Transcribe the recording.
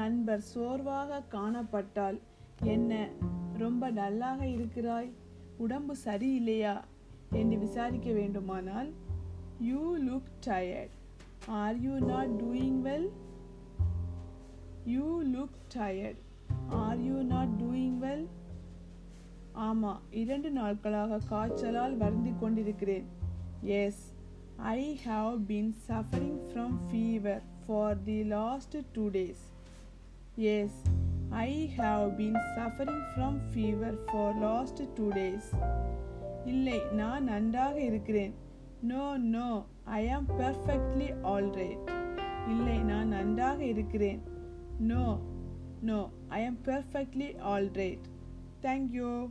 நண்பர் சோர்வாக காணப்பட்டால் என்ன ரொம்ப டல்லாக இருக்கிறாய்? உடம்பு சரியில்லையா? என்று விசாரிக்க வேண்டுமானால் you look tired are you not doing well you look tired are you not doing well ஆமாம் இரண்டு நாட்களாக காய்ச்சலால் வருந்தி கொண்டிருக்கிறேன். Yes I have been suffering from fever for the last two days yes I have been suffering from fever for last two days இல்லை நான் நன்றாக இருக்கிறேன். நோ நோ ஐ ஆம் பெர்ஃபெக்ட்லி ஆல்ரைட் இல்லை நான் நன்றாக இருக்கிறேன். நோ நோ ஐ ஆம் பெர்ஃபெக்ட்லி ஆல்ரைட் தேங்க்யூ